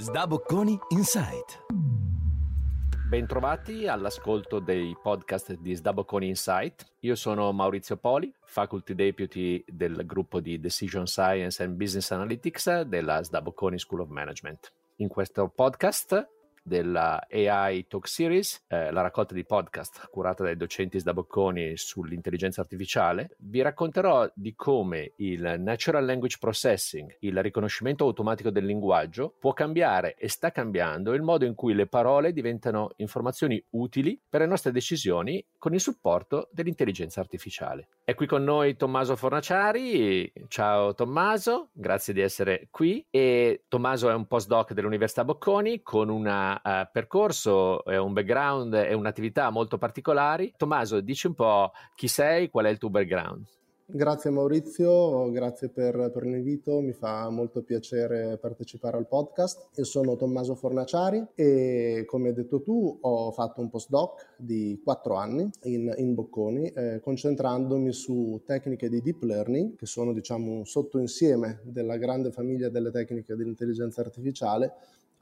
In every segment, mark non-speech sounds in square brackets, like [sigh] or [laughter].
Sdabocconi Insight. Bentrovati all'ascolto dei podcast di Sdabocconi Insight. Io sono Maurizio Poli, Faculty Deputy del gruppo di Decision Science and Business Analytics della Sdabocconi School of Management. In questo podcast della AI Talk Series, eh, la raccolta di podcast curata dai docenti Sdabocconi sull'intelligenza artificiale, vi racconterò di come il Natural Language Processing, il riconoscimento automatico del linguaggio, può cambiare e sta cambiando il modo in cui le parole diventano informazioni utili per le nostre decisioni con il supporto dell'intelligenza artificiale. È qui con noi Tommaso Fornaciari. Ciao Tommaso, grazie di essere qui. E Tommaso è un postdoc dell'Università Bocconi con una uh, percorso, è un background e un'attività molto particolari. Tommaso, dici un po' chi sei, qual è il tuo background? Grazie Maurizio, grazie per, per, l'invito, mi fa molto piacere partecipare al podcast. Io sono Tommaso Fornaciari e come hai detto tu ho fatto un postdoc di quattro anni in, in Bocconi eh, concentrandomi su tecniche di deep learning che sono diciamo un sottoinsieme della grande famiglia delle tecniche dell'intelligenza artificiale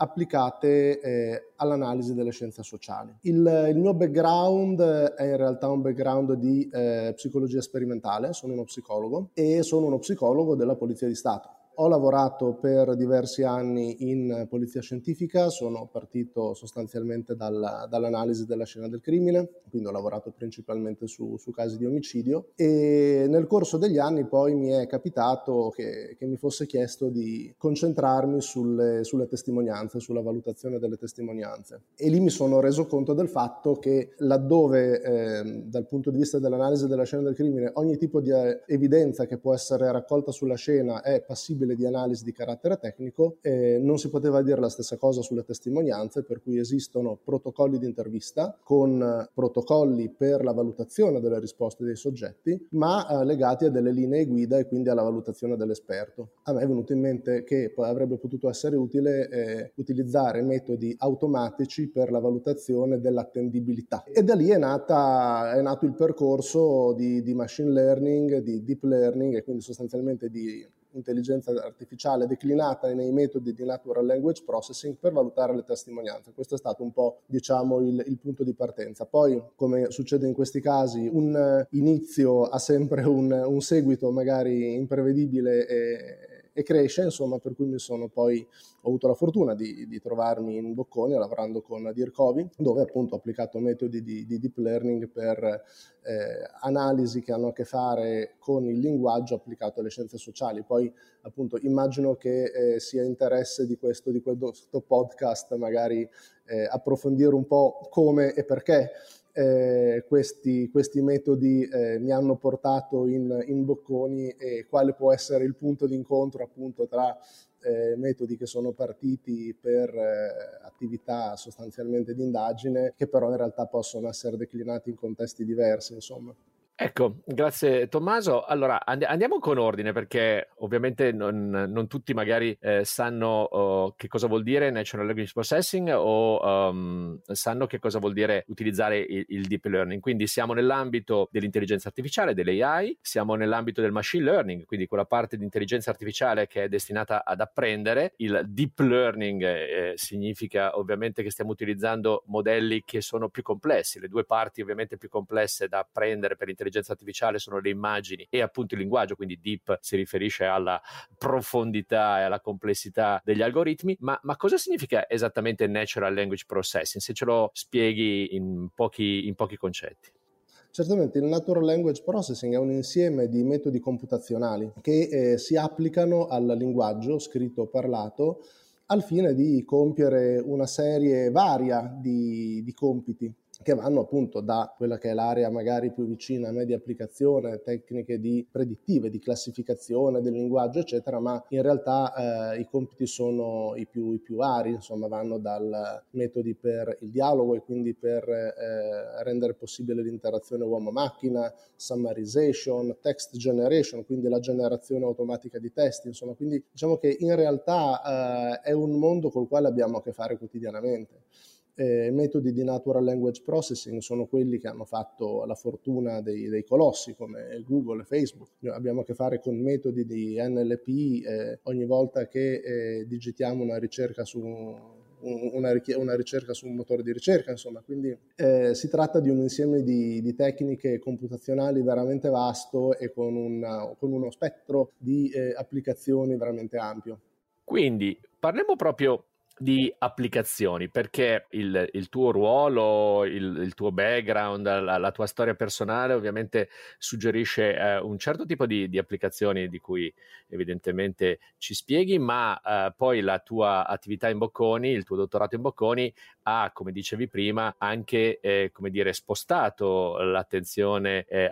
applicate eh, all'analisi delle scienze sociali. Il, il, mio background è in realtà un background di eh, psicologia sperimentale, sono uno psicologo e sono uno psicologo della Polizia di Stato. Ho lavorato per diversi anni in polizia scientifica, sono partito sostanzialmente dalla, dall'analisi della scena del crimine, quindi ho lavorato principalmente su, su, casi di omicidio e nel corso degli anni poi mi è capitato che, che mi fosse chiesto di concentrarmi sulle, sulle, testimonianze, sulla valutazione delle testimonianze. E lì mi sono reso conto del fatto che laddove eh, dal punto di vista dell'analisi della scena del crimine ogni tipo di eh, evidenza che può essere raccolta sulla scena è passibile possibile di analisi di carattere tecnico, eh, non si poteva dire la stessa cosa sulle testimonianze, per cui esistono protocolli di intervista con protocolli per la valutazione delle risposte dei soggetti, ma eh, legati a delle linee guida e quindi alla valutazione dell'esperto. A me è venuto in mente che poi avrebbe potuto essere utile eh, utilizzare metodi automatici per la valutazione dell'attendibilità. E da lì è, nata, è nato il percorso di, di machine learning, di deep learning e quindi sostanzialmente di intelligenza artificiale declinata nei metodi di natural language processing per valutare le testimonianze. Questo è stato un po' diciamo il, il punto di partenza. Poi, come succede in questi casi, un inizio ha sempre un, un seguito magari imprevedibile e e cresce, insomma, per cui mi sono poi, ho avuto la fortuna di, di trovarmi in Bocconi lavorando con Dircovi, dove appunto ho applicato metodi di, di deep learning per eh, analisi che hanno a che fare con il linguaggio applicato alle scienze sociali. Poi appunto immagino che eh, sia interesse di questo, di questo podcast magari eh, approfondire un po' come e perché eh, questi, questi, metodi eh, mi hanno portato in, in, Bocconi e quale può essere il punto di incontro appunto tra eh, metodi che sono partiti per eh, attività sostanzialmente di indagine che però in realtà possono essere declinati in contesti diversi insomma. Ecco, grazie Tommaso. Allora and- andiamo con ordine perché ovviamente non, non tutti magari eh, sanno uh, che cosa vuol dire Natural Language Processing o um, sanno che cosa vuol dire utilizzare il, il, Deep Learning. Quindi siamo nell'ambito dell'intelligenza artificiale, dell'AI, siamo nell'ambito del Machine Learning, quindi quella parte di intelligenza artificiale che è destinata ad apprendere. Il Deep Learning eh, significa ovviamente che stiamo utilizzando modelli che sono più complessi, le due parti ovviamente più complesse da apprendere per l'intelligenza l'intelligenza artificiale sono le immagini e appunto il linguaggio, quindi deep si riferisce alla profondità e alla complessità degli algoritmi, ma, ma cosa significa esattamente natural language processing? Se ce lo spieghi in pochi, in pochi concetti. Certamente il Natural Language Processing è un insieme di metodi computazionali che eh, si applicano al linguaggio scritto o parlato al fine di compiere una serie varia di, di compiti che vanno appunto da quella che è l'area magari più vicina a me di applicazione, tecniche di predittive, di classificazione del linguaggio, eccetera, ma in realtà eh, i compiti sono i più, i più vari, insomma vanno dal metodi per il dialogo e quindi per eh, rendere possibile l'interazione uomo-macchina, summarization, text generation, quindi la generazione automatica di testi, insomma, quindi diciamo che in realtà eh, è un mondo col quale abbiamo a che fare quotidianamente Eh, metodi di natural language processing sono quelli che hanno fatto la fortuna dei, dei colossi come Google e Facebook. Noi abbiamo a che fare con metodi di NLP eh, ogni volta che eh, digitiamo una ricerca su una, una, ricerca su un motore di ricerca, insomma, quindi eh, si tratta di un insieme di, di, tecniche computazionali veramente vasto e con, una, con uno spettro di eh, applicazioni veramente ampio. Quindi parliamo proprio di applicazioni, perché il, il tuo ruolo, il, il tuo background, la, la, tua storia personale ovviamente suggerisce eh, un certo tipo di, di, applicazioni di cui evidentemente ci spieghi, ma eh, poi la tua attività in Bocconi, il tuo dottorato in Bocconi ha, come dicevi prima, anche eh, come dire, spostato l'attenzione eh,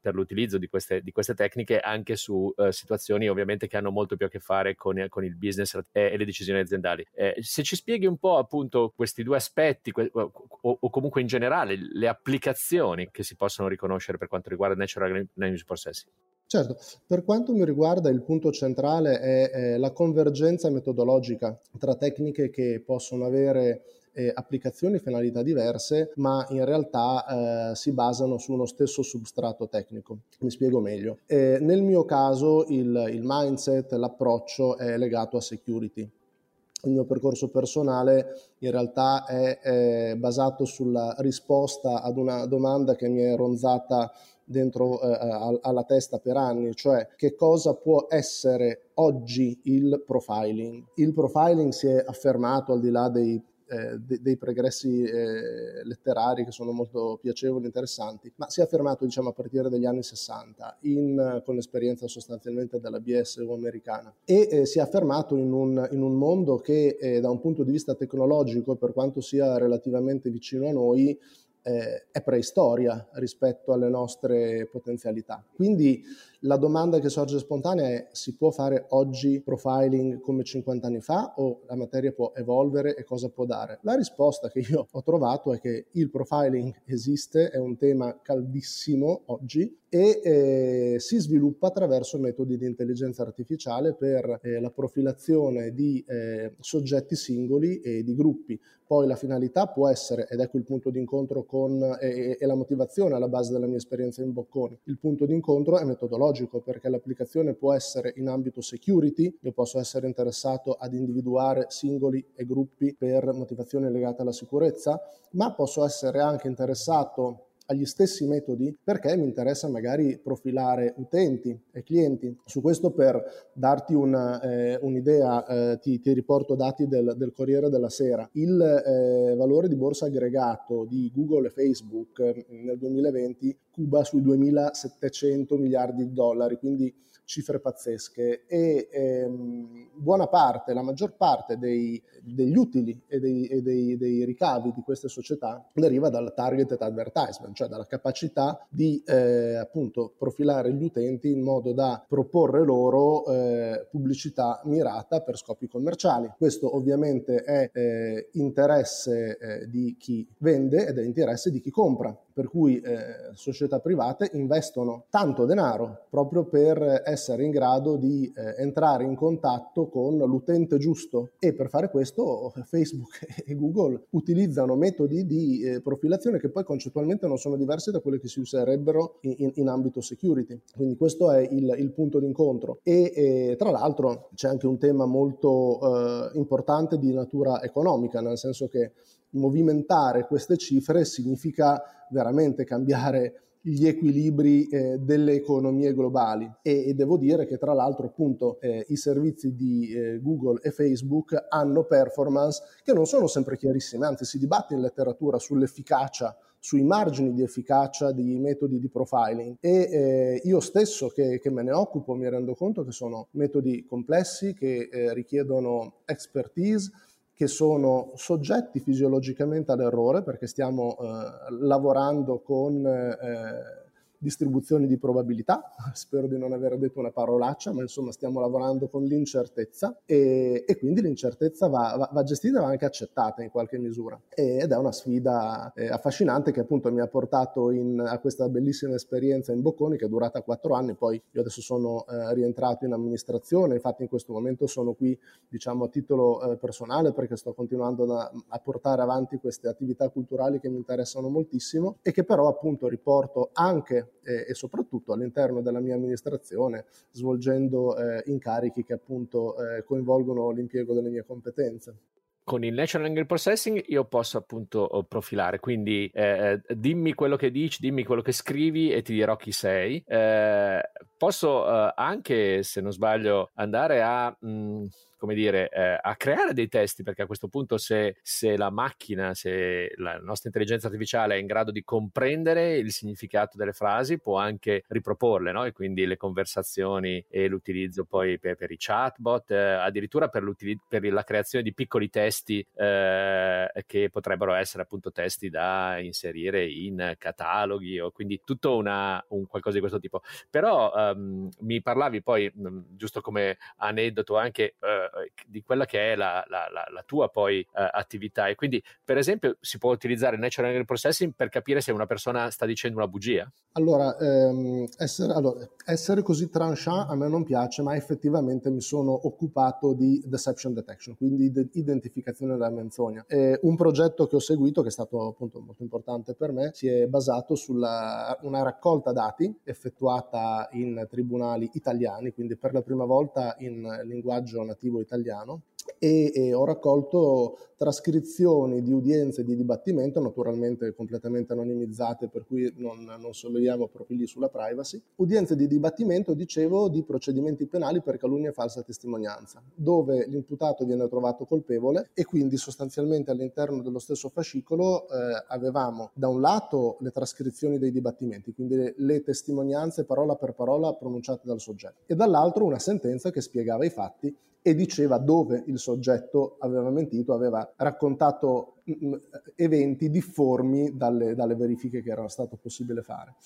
per l'utilizzo di queste, di queste, tecniche anche su eh, situazioni ovviamente che hanno molto più a che fare con, con il business e, e le decisioni aziendali. Se ci spieghi un po' appunto questi due aspetti que- o, o, comunque in generale le applicazioni che si possono riconoscere per quanto riguarda Natural Language Processing. Certo, per quanto mi riguarda il punto centrale è, è la convergenza metodologica tra tecniche che possono avere eh, applicazioni e finalità diverse, ma in realtà eh, si basano su uno stesso substrato tecnico. Mi spiego meglio. Eh, nel mio caso il, il mindset, l'approccio è legato a security il mio percorso personale in realtà è, è, basato sulla risposta ad una domanda che mi è ronzata dentro eh, alla testa per anni, cioè che cosa può essere oggi il profiling. Il profiling si è affermato al di là dei eh, de- dei pregressi eh, letterari che sono molto piacevoli interessanti, ma si è affermato diciamo, a partire dagli anni 60 in, con l'esperienza sostanzialmente della BSU americana e eh, si è affermato in un, in un mondo che eh, da un punto di vista tecnologico, per quanto sia relativamente vicino a noi, eh, è preistoria rispetto alle nostre potenzialità. Quindi la domanda che sorge spontanea è si può fare oggi profiling come 50 anni fa o la materia può evolvere e cosa può dare? La risposta che io ho trovato è che il profiling esiste, è un tema caldissimo oggi e eh, si sviluppa attraverso metodi di intelligenza artificiale per eh, la profilazione di eh, soggetti singoli e di gruppi. Poi la finalità può essere, ed ecco il punto di incontro con, e, e la motivazione alla base della mia esperienza in Bocconi, il punto di incontro è metodologico perché l'applicazione può essere in ambito security, io posso essere interessato ad individuare singoli e gruppi per motivazioni legate alla sicurezza, ma posso essere anche interessato agli stessi metodi perché mi interessa magari profilare utenti e clienti. Su questo per darti una, eh, un'idea eh, ti, ti, riporto dati del, del, Corriere della Sera. Il eh, valore di borsa aggregato di Google e Facebook eh, nel 2020 cuba sui 2.700 miliardi di dollari, quindi cifre pazzesche e ehm, buona parte, la maggior parte dei, degli utili e, dei, e dei, dei, ricavi di queste società deriva dal targeted advertisement, cioè dalla capacità di eh, appunto profilare gli utenti in modo da proporre loro eh, pubblicità mirata per scopi commerciali. Questo ovviamente è eh, interesse eh, di chi vende ed è interesse di chi compra per cui eh, società private investono tanto denaro proprio per essere in grado di eh, entrare in contatto con l'utente giusto e per fare questo Facebook [laughs] e Google utilizzano metodi di eh, profilazione che poi concettualmente non sono diversi da quelli che si userebbero in, in, in ambito security. Quindi questo è il, il punto d'incontro e tra l'altro c'è anche un tema molto eh, importante di natura economica, nel senso che movimentare queste cifre significa veramente cambiare gli equilibri eh, delle economie globali. E, e, devo dire che tra l'altro appunto eh, i servizi di eh, Google e Facebook hanno performance che non sono sempre chiarissime, anzi si dibatte in letteratura sull'efficacia sui margini di efficacia dei metodi di profiling. E eh, io stesso che, che, me ne occupo mi rendo conto che sono metodi complessi che eh, richiedono expertise che sono soggetti fisiologicamente all'errore perché stiamo eh, lavorando con eh, distribuzioni di probabilità, [laughs] spero di non aver detto una parolaccia, ma insomma stiamo lavorando con l'incertezza e, e quindi l'incertezza va, va, va, gestita e va anche accettata in qualche misura. Ed è una sfida eh, affascinante che appunto mi ha portato in, a questa bellissima esperienza in Bocconi che è durata quattro anni, poi io adesso sono eh, rientrato in amministrazione, infatti in questo momento sono qui diciamo a titolo eh, personale perché sto continuando da, a portare avanti queste attività culturali che mi interessano moltissimo e che però appunto riporto anche eh, e soprattutto all'interno della mia amministrazione svolgendo eh, incarichi che appunto eh, coinvolgono l'impiego delle mie competenze con il Natural Language Processing io posso appunto oh, profilare, quindi eh, eh, dimmi quello che dici, dimmi quello che scrivi e ti dirò chi sei. Eh, posso eh, anche, se non sbaglio, andare a... Mh, mm, come dire, eh, a creare dei testi, perché a questo punto se, se, la macchina, se la nostra intelligenza artificiale è in grado di comprendere il significato delle frasi, può anche riproporle, no? E quindi le conversazioni e l'utilizzo poi per, per i chatbot, eh, addirittura per, per, la creazione di piccoli testi eh, che potrebbero essere appunto testi da inserire in cataloghi o quindi tutto una, un qualcosa di questo tipo. Però um, mi parlavi poi, mh, mm, giusto come aneddoto anche, eh, di quella che è la, la, la, la tua poi uh, attività e quindi per esempio si può utilizzare natural language processing per capire se una persona sta dicendo una bugia? Allora, ehm, essere, allora, essere così tranchant a me non piace ma effettivamente mi sono occupato di deception detection quindi di identificazione della menzogna eh, un progetto che ho seguito che è stato appunto molto importante per me si è basato sulla una raccolta dati effettuata in tribunali italiani quindi per la prima volta in linguaggio nativo italiano e, e, ho raccolto trascrizioni di udienze di dibattimento, naturalmente completamente anonimizzate, per cui non, non solleviamo profili sulla privacy. Udienze di dibattimento, dicevo, di procedimenti penali per calunnia e falsa testimonianza, dove l'imputato viene trovato colpevole e quindi sostanzialmente all'interno dello stesso fascicolo eh, avevamo da un lato le trascrizioni dei dibattimenti, quindi le, le testimonianze parola per parola pronunciate dal soggetto, e dall'altro una sentenza che spiegava i fatti e diceva dove il soggetto aveva mentito, aveva raccontato mm, mm, eventi difformi dalle, dalle verifiche che era stato possibile fare.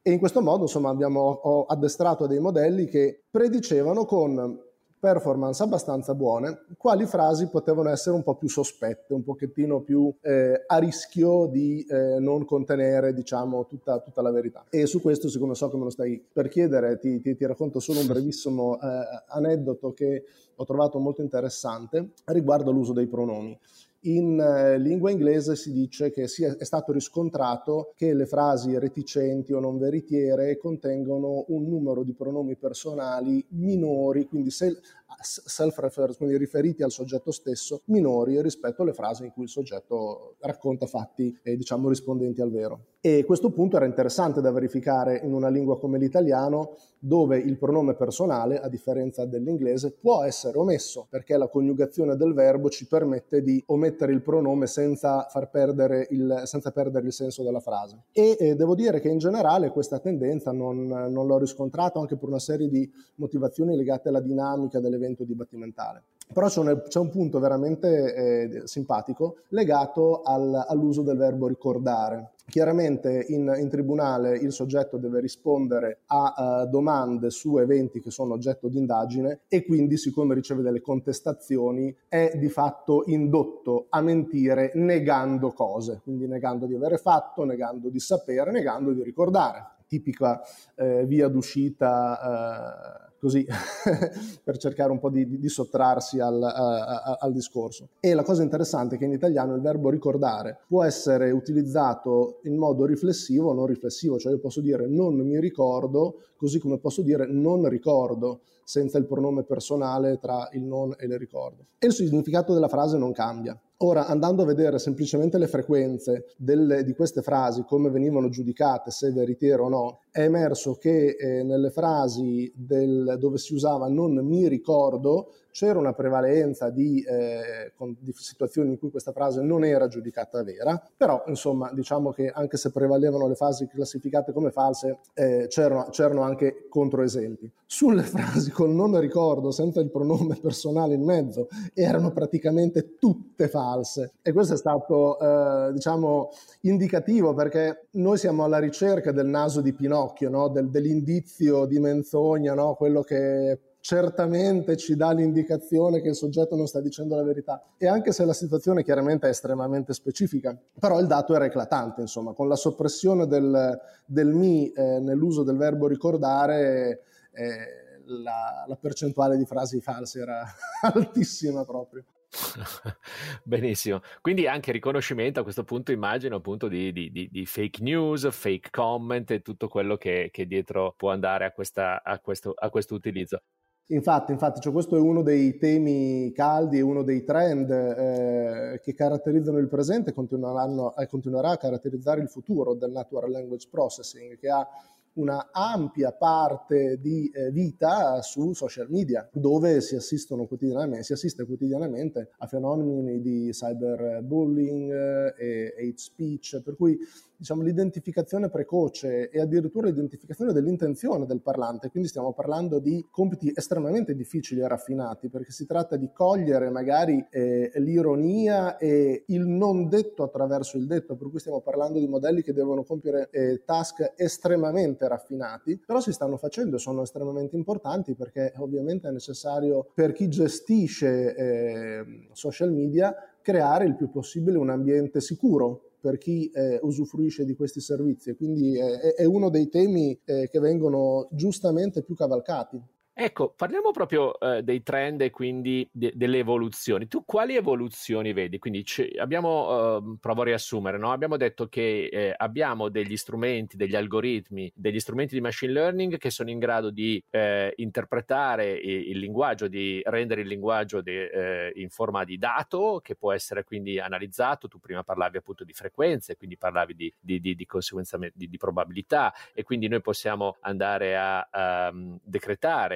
E in questo modo, insomma, abbiamo ho addestrato dei modelli che predicevano con performance abbastanza buone, quali frasi potevano essere un po' più sospette, un pochettino più eh, a rischio di eh, non contenere, diciamo, tutta, tutta, la verità. E su questo, siccome so che me lo stai per chiedere, ti, ti, ti racconto solo un brevissimo eh, aneddoto che ho trovato molto interessante riguardo l'uso dei pronomi. In eh, lingua inglese si dice che è stato riscontrato che le frasi reticenti o non veritiere contengono un numero di pronomi personali minori, quindi se self-referred, quindi riferiti al soggetto stesso, minori rispetto alle frasi in cui il soggetto racconta fatti eh, diciamo rispondenti al vero. E questo punto era interessante da verificare in una lingua come l'italiano, dove il pronome personale, a differenza dell'inglese, può essere omesso, perché la coniugazione del verbo ci permette di omettere il pronome senza, perdere il, senza perdere il senso della frase. E eh, devo dire che in generale questa tendenza non, non l'ho riscontrata anche per una serie di motivazioni legate alla dinamica dell'evento evento dibattimentale. Però c'è un, c'è un punto veramente eh, simpatico legato al, all'uso del verbo ricordare. Chiaramente in, in, tribunale il soggetto deve rispondere a uh, domande su eventi che sono oggetto di indagine e quindi siccome riceve delle contestazioni è di fatto indotto a mentire negando cose, quindi negando di avere fatto, negando di sapere, negando di ricordare. Tipica eh, via d'uscita. Eh, così [laughs] per cercare un po' di, di sottrarsi al, a, al, discorso. E la cosa interessante è che in italiano il verbo ricordare può essere utilizzato in modo riflessivo o non riflessivo, cioè io posso dire non mi ricordo, così come posso dire non ricordo senza il pronome personale tra il non e il ricordo. E il significato della frase non cambia. Ora, andando a vedere semplicemente le frequenze delle, di queste frasi, come venivano giudicate, se veritiere o no, è emerso che eh, nelle frasi del, dove si usava non mi ricordo, c'era una prevalenza di, eh, con, di, situazioni in cui questa frase non era giudicata vera, però insomma diciamo che anche se prevalevano le frasi classificate come false, eh, c'erano, c'erano, anche controesempi. Sulle frasi col non ricordo, senza il pronome personale in mezzo, erano praticamente tutte false e questo è stato eh, diciamo indicativo perché noi siamo alla ricerca del naso di Pinocchio, no? del, dell'indizio di menzogna, no? quello che certamente ci dà l'indicazione che il soggetto non sta dicendo la verità. E anche se la situazione chiaramente è estremamente specifica, però il dato era eclatante, insomma, con la soppressione del, del mi eh, nell'uso del verbo ricordare, eh, la, la percentuale di frasi false era [laughs] altissima proprio. [laughs] Benissimo, quindi anche riconoscimento a questo punto immagino appunto di, di, di, fake news, fake comment e tutto quello che, che dietro può andare a, questa, a, questo, a questo utilizzo. Infatti, infatti cioè questo è uno dei temi caldi, è uno dei trend eh, che caratterizzano il presente e continuerà a caratterizzare il futuro del natural language processing, che ha una ampia parte di eh, vita su social media, dove si, assistono quotidianamente, si assiste quotidianamente a fenomeni di cyberbullying eh, e hate speech, per cui diciamo, l'identificazione precoce e addirittura l'identificazione dell'intenzione del parlante, quindi stiamo parlando di compiti estremamente difficili e raffinati, perché si tratta di cogliere magari eh, l'ironia e il non detto attraverso il detto, per cui stiamo parlando di modelli che devono compiere eh, task estremamente raffinati, però si stanno facendo e sono estremamente importanti perché ovviamente è necessario per chi gestisce eh, social media creare il più possibile un ambiente sicuro per chi eh, usufruisce di questi servizi. Quindi è, è uno dei temi eh, che vengono giustamente più cavalcati. Ecco, parliamo proprio eh, dei trend e quindi de- delle evoluzioni. Tu quali evoluzioni vedi? Quindi c- abbiamo, eh, provo a riassumere, no? abbiamo detto che eh, abbiamo degli strumenti, degli algoritmi, degli strumenti di machine learning che sono in grado di eh, interpretare il, il, linguaggio, di rendere il linguaggio de- eh, in forma di dato che può essere quindi analizzato. Tu prima parlavi appunto di frequenze, quindi parlavi di, di, di, di conseguenza di, probabilità e quindi noi possiamo andare a, a um,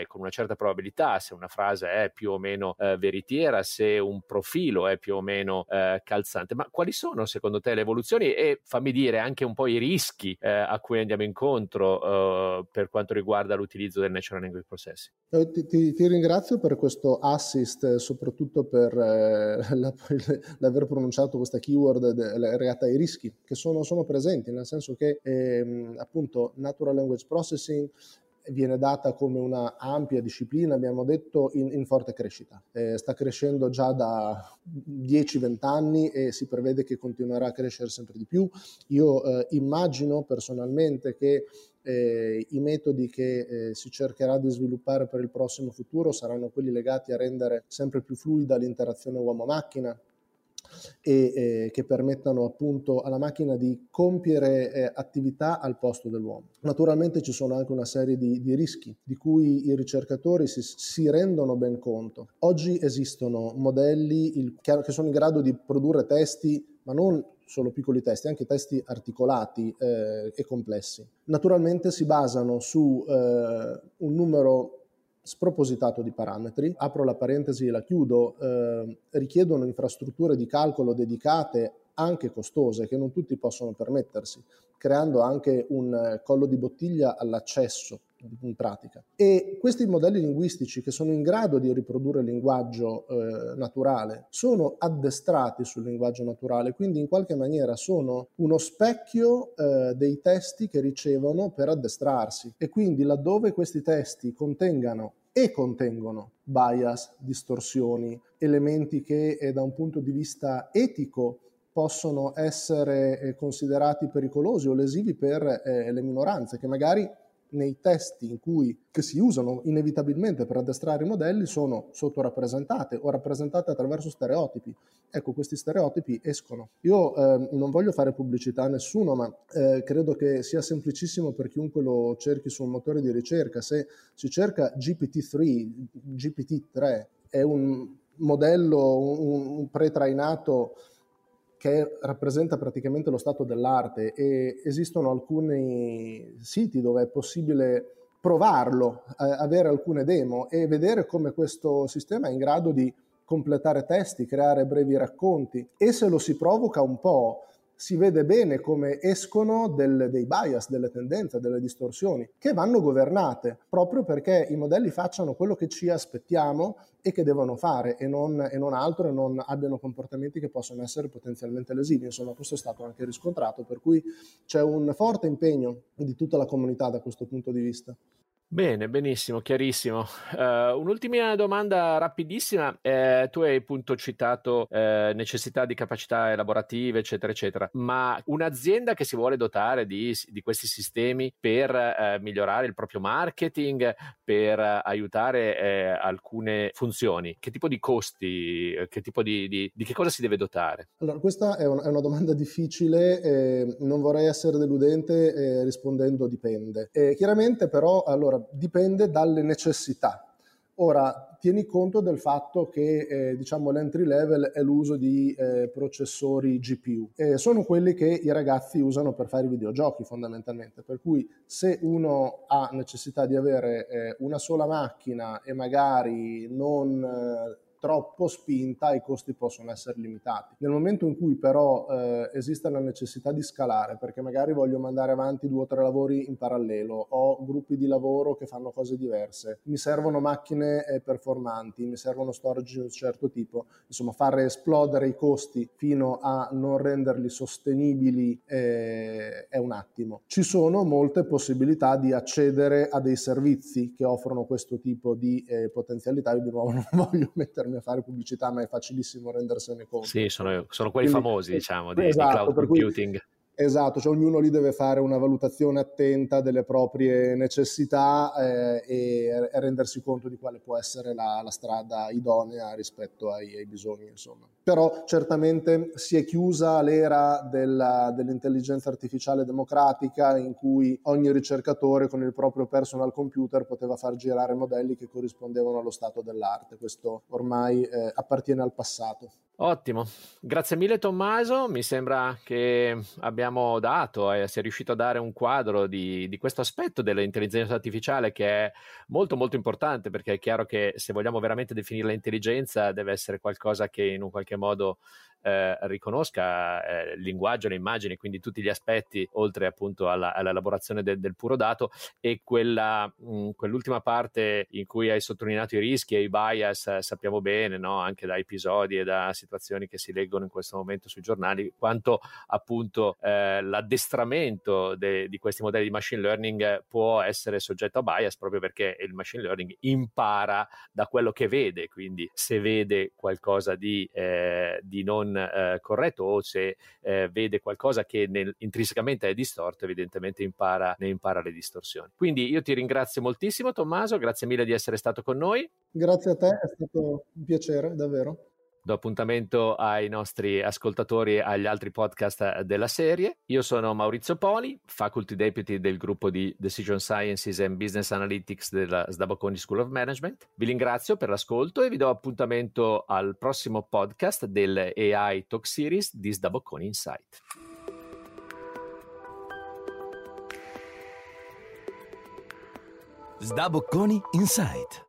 decretare con una certa probabilità se una frase è più o meno eh, veritiera, se un profilo è più o meno eh, calzante. Ma quali sono secondo te le evoluzioni e fammi dire anche un po' i rischi eh, a cui andiamo incontro eh, per quanto riguarda l'utilizzo del Natural Language Processing? Eh, ti, ti, ti ringrazio per questo assist, soprattutto per eh, [laughs] la, l'aver pronunciato questa keyword legata ai rischi che sono, sono presenti, nel senso che ehm, appunto Natural Language Processing viene data come una ampia disciplina, abbiamo detto, in, in forte crescita. Eh, sta crescendo già da 10-20 anni e si prevede che continuerà a crescere sempre di più. Io eh, immagino personalmente che eh, i metodi che eh, si cercherà di sviluppare per il prossimo futuro saranno quelli legati a rendere sempre più fluida l'interazione uomo-macchina, e eh, che permettano appunto alla macchina di compiere eh, attività al posto dell'uomo. Naturalmente ci sono anche una serie di, di rischi di cui i ricercatori si, si, rendono ben conto. Oggi esistono modelli il, che, che sono in grado di produrre testi ma non solo piccoli testi, anche testi articolati eh, e complessi. Naturalmente si basano su eh, un numero spropositato di parametri, apro la parentesi e la chiudo, eh, richiedono infrastrutture di calcolo dedicate anche costose che non tutti possono permettersi, creando anche un eh, collo di bottiglia all'accesso in pratica. E questi modelli linguistici che sono in grado di riprodurre il linguaggio eh, naturale sono addestrati sul linguaggio naturale, quindi in qualche maniera sono uno specchio eh, dei testi che ricevono per addestrarsi e quindi laddove questi testi contengano e contengono bias, distorsioni, elementi che eh, da un punto di vista etico possono essere eh, considerati pericolosi o lesivi per eh, le minoranze che magari nei testi in cui, che si usano inevitabilmente per addestrare i modelli sono sottorappresentate o rappresentate attraverso stereotipi. Ecco, questi stereotipi escono. Io eh, non voglio fare pubblicità a nessuno, ma eh, credo che sia semplicissimo per chiunque lo cerchi su un motore di ricerca. Se si cerca GPT-3, GPT-3 è un modello, un, un pretrainato che rappresenta praticamente lo stato dell'arte e esistono alcuni siti dove è possibile provarlo, eh, avere alcune demo e vedere come questo sistema è in grado di completare testi, creare brevi racconti e se lo si provoca un po' si vede bene come escono del, dei bias, delle tendenze, delle distorsioni, che vanno governate proprio perché i modelli facciano quello che ci aspettiamo e che devono fare e non, e non altro e non abbiano comportamenti che possono essere potenzialmente lesivi. Insomma, questo è stato anche riscontrato, per cui c'è un forte impegno di tutta la comunità da questo punto di vista. Bene, benissimo, chiarissimo. Uh, un'ultima domanda rapidissima. Eh, tu hai appunto citato eh, necessità di capacità elaborative, eccetera, eccetera, ma un'azienda che si vuole dotare di, di questi sistemi per eh, migliorare il proprio marketing, per aiutare eh, alcune funzioni, che tipo di costi, eh, che tipo di, di, di, che cosa si deve dotare? Allora, questa è, un, è una domanda difficile, non vorrei essere deludente rispondendo dipende. chiaramente però, allora, dipende dalle necessità. Ora, tieni conto del fatto che eh, diciamo, l'entry level è l'uso di eh, processori GPU. Eh, sono quelli che i ragazzi usano per fare i videogiochi fondamentalmente, per cui se uno ha necessità di avere eh, una sola macchina e magari non eh, troppo spinta i costi possono essere limitati. Nel momento in cui però eh, esiste la necessità di scalare, perché magari voglio mandare avanti due o tre lavori in parallelo, ho gruppi di lavoro che fanno cose diverse, mi servono macchine performanti, mi servono storage di un certo tipo, insomma fare esplodere i costi fino a non renderli sostenibili eh, è un attimo. Ci sono molte possibilità di accedere a dei servizi che offrono questo tipo di eh, potenzialità, io di nuovo [laughs] non voglio mettermi a fare pubblicità, ma è facilissimo rendersene conto. Sì, sono, sono quelli Quindi, famosi, diciamo, di, esatto, di cloud computing. Cui, Esatto, cioè ognuno lì deve fare una valutazione attenta delle proprie necessità eh, e, e, rendersi conto di quale può essere la, la strada idonea rispetto ai, ai, bisogni. Insomma. Però certamente si è chiusa l'era della, dell'intelligenza artificiale democratica in cui ogni ricercatore con il proprio personal computer poteva far girare modelli che corrispondevano allo stato dell'arte. Questo ormai eh, appartiene al passato. Ottimo, grazie mille Tommaso, mi sembra che abbiamo dato e eh, sia riuscito a dare un quadro di, di, questo aspetto dell'intelligenza artificiale che è molto molto importante perché è chiaro che se vogliamo veramente definire l'intelligenza deve essere qualcosa che in un qualche modo eh, riconosca eh, il linguaggio, le immagini, quindi tutti gli aspetti, oltre appunto alla, all'elaborazione de, del puro dato, e quella, mh, quell'ultima parte in cui hai sottolineato i rischi e i bias, eh, sappiamo bene, no? anche da episodi e da situazioni che si leggono in questo momento sui giornali, quanto appunto eh, l'addestramento de, di questi modelli di machine learning può essere soggetto a bias proprio perché il machine learning impara da quello che vede, quindi se vede qualcosa di, eh, di non eh, corretto o se eh, vede qualcosa che nel, intrinsecamente è distorto, evidentemente impara, ne impara le distorsioni. Quindi io ti ringrazio moltissimo Tommaso, grazie mille di essere stato con noi. Grazie a te, è stato un piacere, davvero do appuntamento ai nostri ascoltatori e agli altri podcast eh, della serie. Io sono Maurizio Poli, Faculty Deputy del gruppo di Decision Sciences and Business Analytics della Sdabocconi School of Management. Vi ringrazio per l'ascolto e vi do appuntamento al prossimo podcast del AI Talk Series di Sdabocconi Insight. Sdabocconi Insight